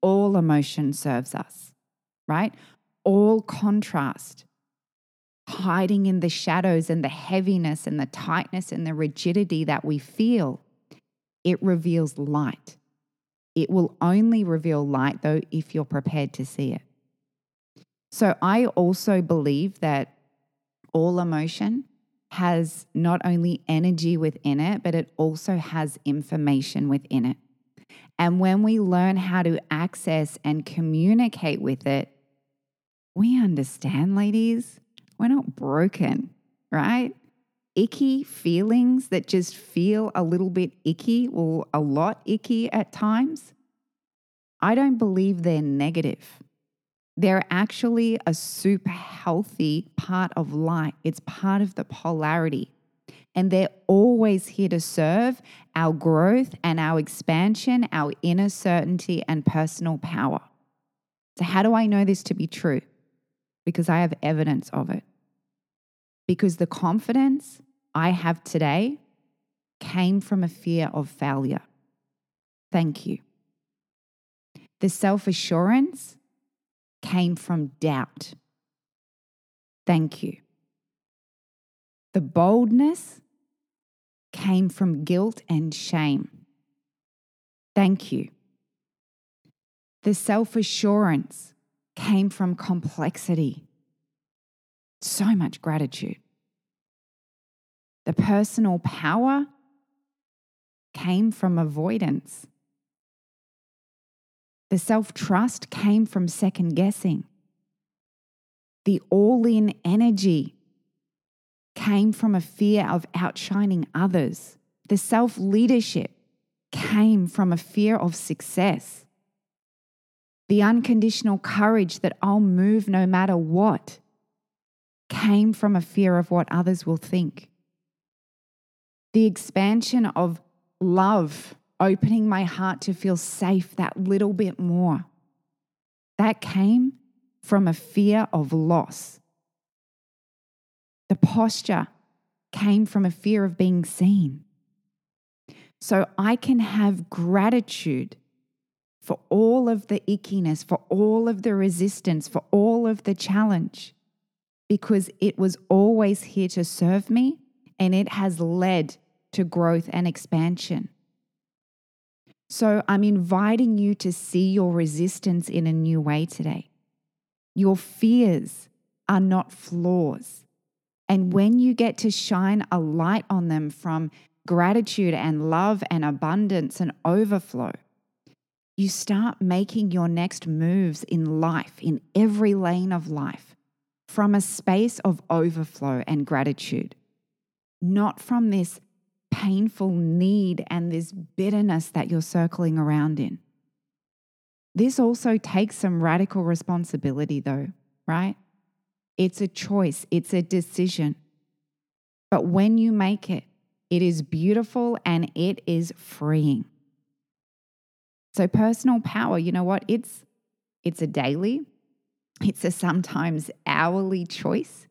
all emotion serves us, right? All contrast, hiding in the shadows and the heaviness and the tightness and the rigidity that we feel, it reveals light. It will only reveal light, though, if you're prepared to see it. So I also believe that all emotion has not only energy within it, but it also has information within it. And when we learn how to access and communicate with it, we understand, ladies, we're not broken, right? Icky feelings that just feel a little bit icky or a lot icky at times, I don't believe they're negative. They're actually a super healthy part of life. It's part of the polarity. And they're always here to serve our growth and our expansion, our inner certainty and personal power. So, how do I know this to be true? Because I have evidence of it because the confidence I have today came from a fear of failure. Thank you. The self assurance came from doubt. Thank you. The boldness came from guilt and shame. Thank you. The self assurance came from complexity so much gratitude. The personal power came from avoidance. The self trust came from second guessing. The all in energy came from a fear of outshining others. The self leadership came from a fear of success. The unconditional courage that I'll move no matter what came from a fear of what others will think. The expansion of love, opening my heart to feel safe that little bit more, that came from a fear of loss. The posture came from a fear of being seen. So I can have gratitude for all of the ickiness, for all of the resistance, for all of the challenge because it was always here to serve me and it has led to growth and expansion. So I'm inviting you to see your resistance in a new way today. Your fears are not flaws. And when you get to shine a light on them from gratitude and love and abundance and overflow, you start making your next moves in life, in every lane of life, from a space of overflow and gratitude, not from this painful need and this bitterness that you're circling around in. This also takes some radical responsibility, though, right? It's a choice, it's a decision. But when you make it, it is beautiful and it is freeing. So personal power, you know what? It's it's a daily, it's a sometimes hourly choice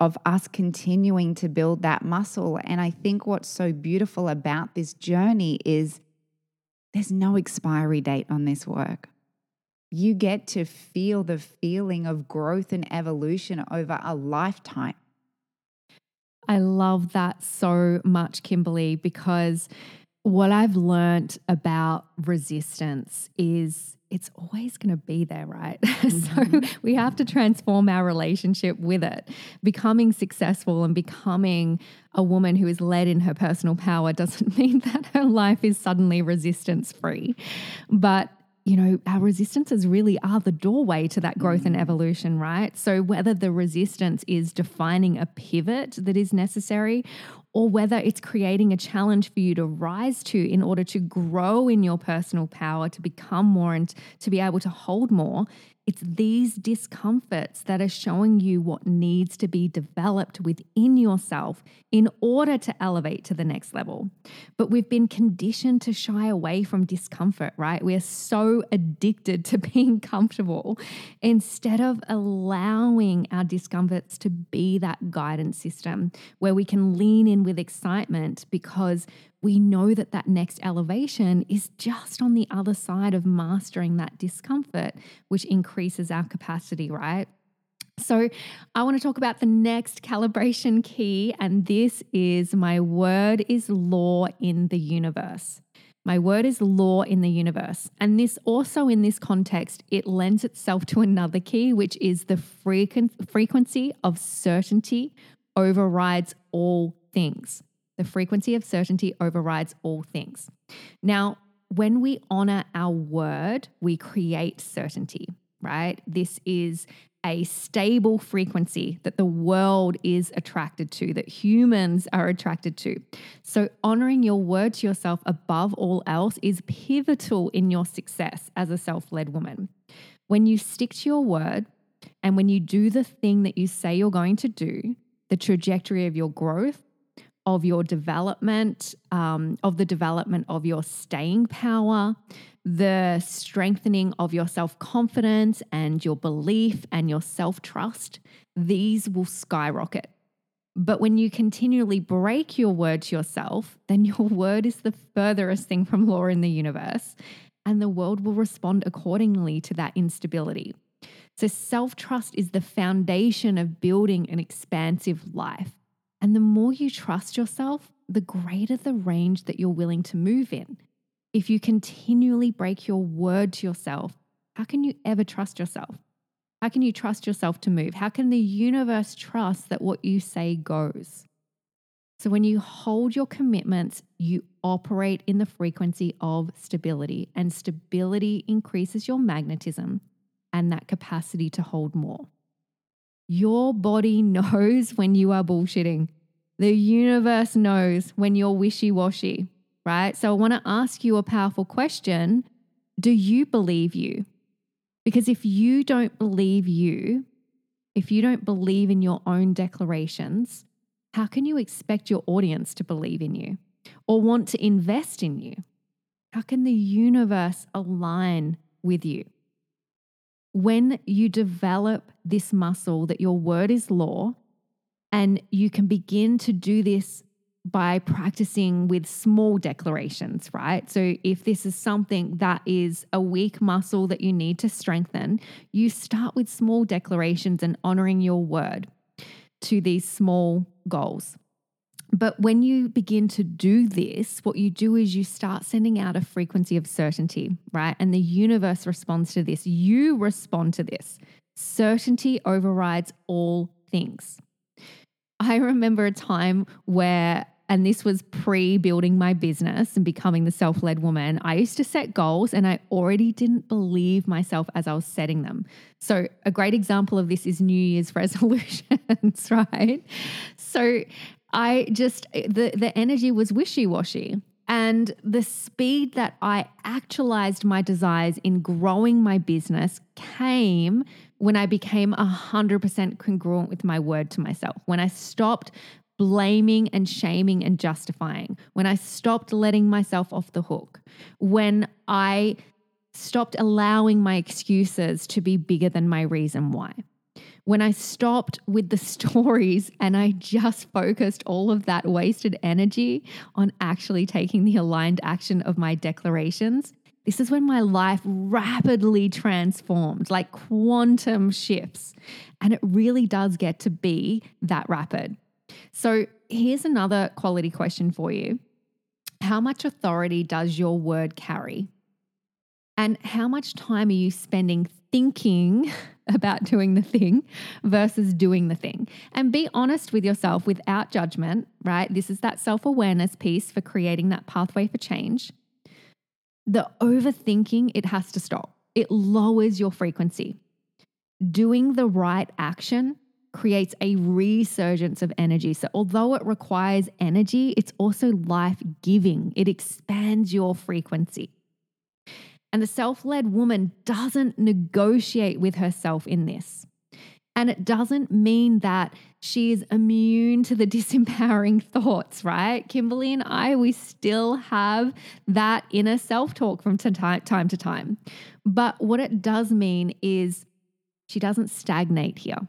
of us continuing to build that muscle. And I think what's so beautiful about this journey is there's no expiry date on this work. You get to feel the feeling of growth and evolution over a lifetime. I love that so much, Kimberly, because what I've learned about resistance is it's always going to be there, right? *laughs* Mm-hmm. so we have to transform our relationship with it. Becoming successful and becoming a woman who is led in her personal power *laughs* doesn't mean that her life is suddenly resistance free. But you know, our resistances really are the doorway to that growth and mm. evolution, right? So, whether the resistance is defining a pivot that is necessary or whether it's creating a challenge for you to rise to in order to grow in your personal power, to become more and to be able to hold more, it's these discomforts that are showing you what needs to be developed within yourself in order to elevate to the next level. But we've been conditioned to shy away from discomfort, right? We are so addicted to *laughs* being comfortable instead of allowing our discomforts to be that guidance system where we can lean in with excitement because we know that that next elevation is just on the other side of mastering that discomfort, which increases our capacity, right? So, I want to talk about the next calibration key, and this is my word is law in the universe. My word is law in the universe. And this also, in this context, it lends itself to another key, which is the frequency of certainty overrides all things. The frequency of certainty overrides all things. Now, when we honor our word, we create certainty, right? This is a stable frequency that the world is attracted to, that humans are attracted to. So, honoring your word to yourself above all else is pivotal in your success as a self led woman. When you stick to your word and when you do the thing that you say you're going to do, the trajectory of your growth of your development, um, of the development of your staying power, the strengthening of your self confidence and your belief and your self trust, these will skyrocket. But when you continually break your word to yourself, then *laughs* your word is the furthest thing from law in the universe, and the world will respond accordingly to that instability. So, self trust is the foundation of building an expansive life. And the more you trust yourself, the greater the range that you're willing to move in. If you continually break your word to yourself, how can you ever trust yourself? How can you trust yourself to move? How can the universe trust that what you say goes? So, when you hold your commitments, you operate in the frequency of stability, and stability increases your magnetism and that capacity to hold more. Your body *laughs* knows when you are bullshitting. The universe knows when you're wishy washy, right? So I want to ask you a powerful question Do you believe you? Because if you don't believe you, if you don't believe in your own declarations, how can you expect your audience to believe in you or want to invest in you? How can the universe align with you? When you develop this muscle that your word is law, and you can begin to do this by practicing with small declarations, right? So, if this is something that is a weak muscle that you need to strengthen, you start with small declarations and honoring your word to these small goals. But when you begin to do this, what you do is you start sending out a frequency of certainty, right? And the universe responds to this. You respond to this. Certainty overrides all things. I remember a time where, and this was pre building my business and becoming the self led woman, I used to set goals and I already didn't believe myself as I was setting them. So, a great example of this is New Year's *laughs* resolutions, *laughs* right? So, I just, the, the energy was wishy washy. And the speed that I actualized my desires in growing my business came when I became 100% congruent with my word to myself, when I stopped blaming and shaming and justifying, when I stopped letting myself off the hook, when I stopped allowing my excuses to be bigger than my reason why. When I stopped with the *laughs* stories and I just focused all of that wasted energy on actually taking the aligned action of my declarations, this is when my life rapidly transformed, like quantum shifts. And it really does get to be that rapid. So here's another quality question for you How much authority does your word carry? And how much time are you spending thinking *laughs* about doing the thing versus doing the thing? And be honest with yourself without judgment, right? This is that self awareness piece for creating that pathway for change the overthinking, it has to stop. It lowers your frequency. Doing the right action creates a resurgence of energy. So, although it requires energy, it's also life giving, it expands your frequency. And the self led woman doesn't negotiate with herself in this. And it doesn't mean that she is immune to the *laughs* disempowering thoughts, right? Kimberly and I, we still have that inner self talk from time to time. But what it does mean is she doesn't stagnate here.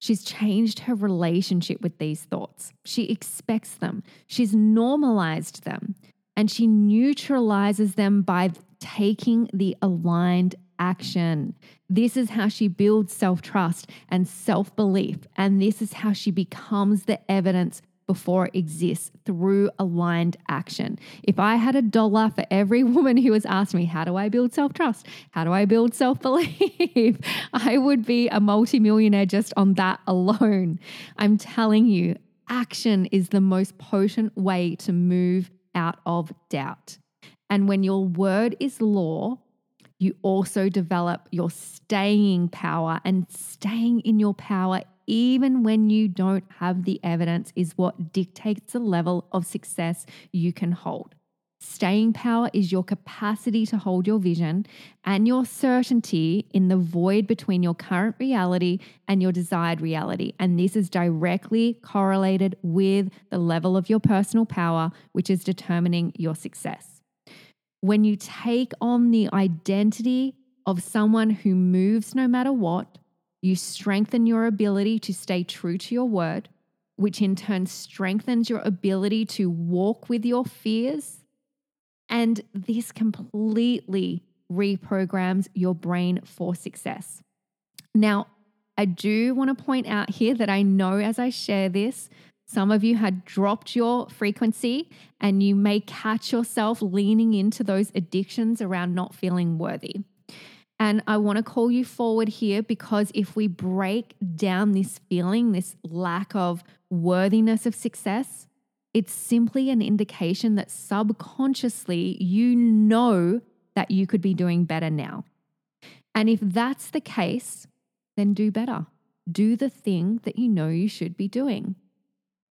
She's changed her relationship with these thoughts. She expects them, she's normalized them, and she neutralizes them by taking the aligned action. This is how she builds self trust and self belief. And this is how she becomes the evidence before it exists through aligned action. If I had a dollar for every *laughs* woman who has asked me, How do I build self trust? How do I build self belief? *laughs* I would be a multimillionaire just on that alone. I'm telling you, action is the most potent way to move out of doubt. And when your word is law, you also develop your staying power and staying in your power even when you don't have the evidence is what dictates the level of success you can hold. Staying power is your capacity to hold your vision and your certainty in the void between your current reality and your desired reality. And this is directly correlated with the level of your personal power, which is determining your success when you take on the identity of someone who moves no matter what, you strengthen your ability to stay true to your word, which in turn strengthens your ability to walk with your fears. And this completely reprograms your brain for success. Now, I do want to point out here that I know as I share this, some of you had dropped your frequency and you may catch yourself leaning into those addictions around not feeling worthy. And I want to call you forward here because if we break down this feeling, this lack of worthiness of success, it's simply an indication that subconsciously you know that you could be doing better now. And if that's the case, then do better. Do the thing that you know you should be doing.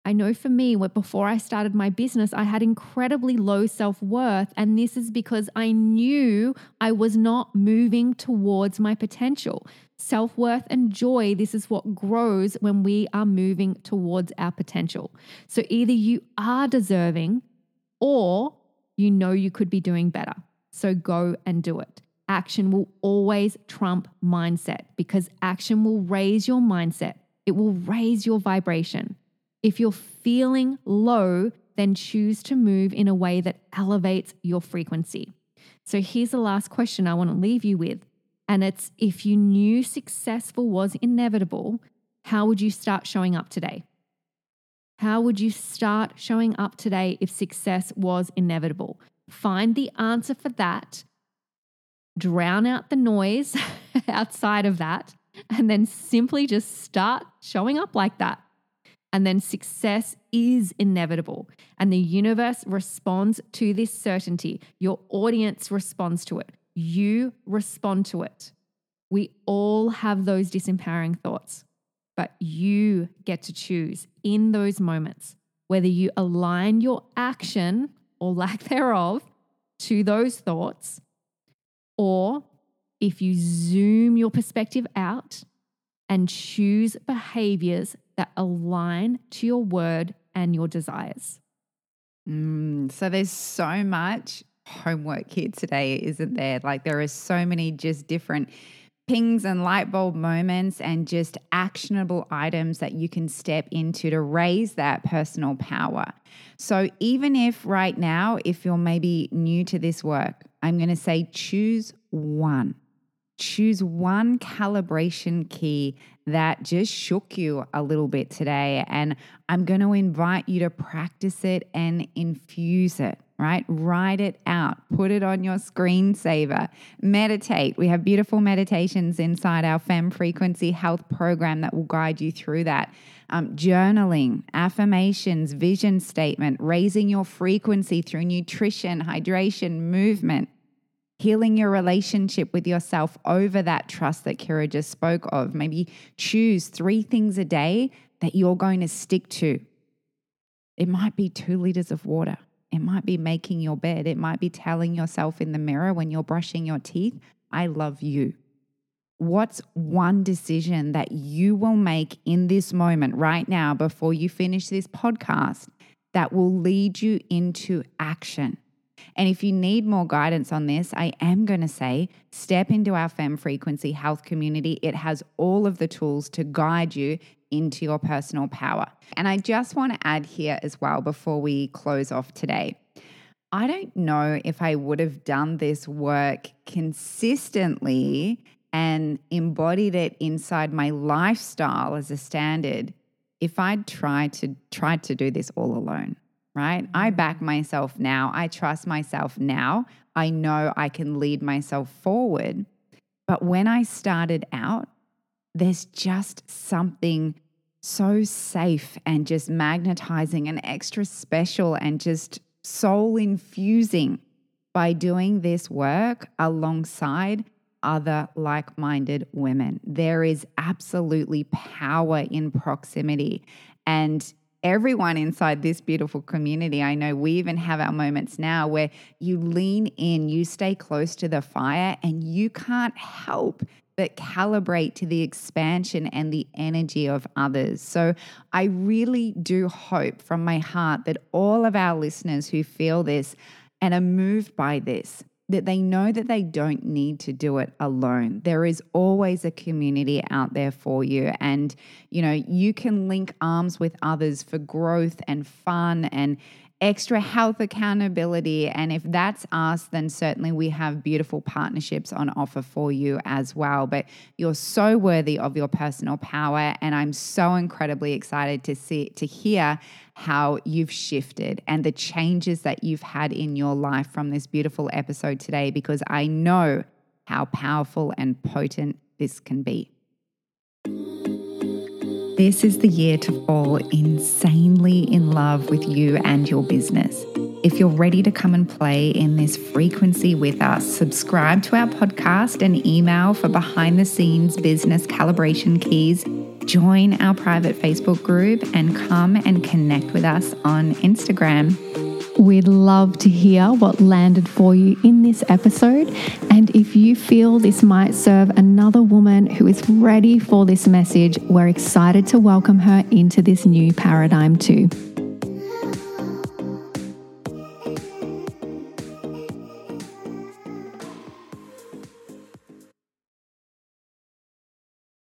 I know for me, before I started my business, I had incredibly low self worth. And this is because I knew I was not moving towards my potential. Self worth and joy, this is what grows when we are moving towards our potential. So either you are deserving or you know you could be doing better. So go and do it. Action will always trump mindset because action will raise your mindset, it will raise your vibration. If you're feeling low, then choose to move in a way that elevates your frequency. So here's the last question I want to leave you with. And it's if you knew successful was inevitable, how would you start showing up today? How would you start showing up today if success was inevitable? Find the answer for that, drown out the noise *laughs* outside of that, and then simply just start showing up like that. And then success is inevitable. And the universe responds to this certainty. Your audience responds to it. You respond to it. We all have those disempowering thoughts, but you get to choose in those moments whether you align your action or lack *laughs* thereof to those thoughts, or if you zoom your perspective out and choose behaviors that align to your word and your desires. Mm, so there's so much homework here today, isn't there? Like there are so many just different pings and light bulb moments and just actionable items that you can step into to raise that personal power. So, even if right now, if you're maybe new to this work, I'm going to say choose one. Choose one calibration key that just shook you a little bit today. And I'm going to invite you to practice it and infuse it right? Write it out, put it on your screensaver, meditate. We have beautiful meditations inside our FEM frequency health program that will guide you through that. Um, journaling, affirmations, vision statement, raising your frequency through nutrition, hydration, movement. Healing your relationship with yourself over that trust that Kira just spoke of. Maybe choose three things a day that you're going to stick to. It might be two liters of water it might be making your bed. It might be telling yourself in the mirror when you're brushing your teeth, I love you. What's one decision that you will make in this moment right now before you finish this podcast that will lead you into action? And if you need more guidance on this, I am going to say step into our FEM frequency health community. It has all of the tools to guide you into your personal power. And I just want to add here as well before we close off today. I don't know if I would have done this work consistently and embodied it inside my lifestyle as a standard if I'd tried to tried to do this all alone, right? I back myself now. I trust myself now. I know I can lead myself forward. But when I started out, there's just something so safe and just magnetizing and extra special and just soul infusing by doing this work alongside other like minded women. There is absolutely power in proximity. And everyone inside this beautiful community, I know we even have our moments now where you lean in, you stay close to the fire, and you can't help but calibrate to the expansion and the energy of others. So I really do hope from my heart that all of our listeners who feel this and are moved by this, that they know that they don't need to do it alone. There is always a community out there for you. And, you know, you can link arms with others for growth and fun and extra health accountability. And if that's us, then certainly we have beautiful partnerships on offer for you as well. But you're so worthy of your personal power. And I'm so incredibly excited to see, to hear how you've shifted and the changes that you've had in your life from this beautiful episode today, because I know how powerful and potent this can be. This is the year to fall insanely in love with you and your business. If you're ready to come and play in this frequency with us, subscribe to our podcast and email for behind the scenes business calibration keys. Join our private Facebook group and come and connect with us on Instagram. We'd love to hear what landed for you in this episode. And if you feel this might serve another woman who is ready for this message, we're excited to welcome her into this new paradigm too.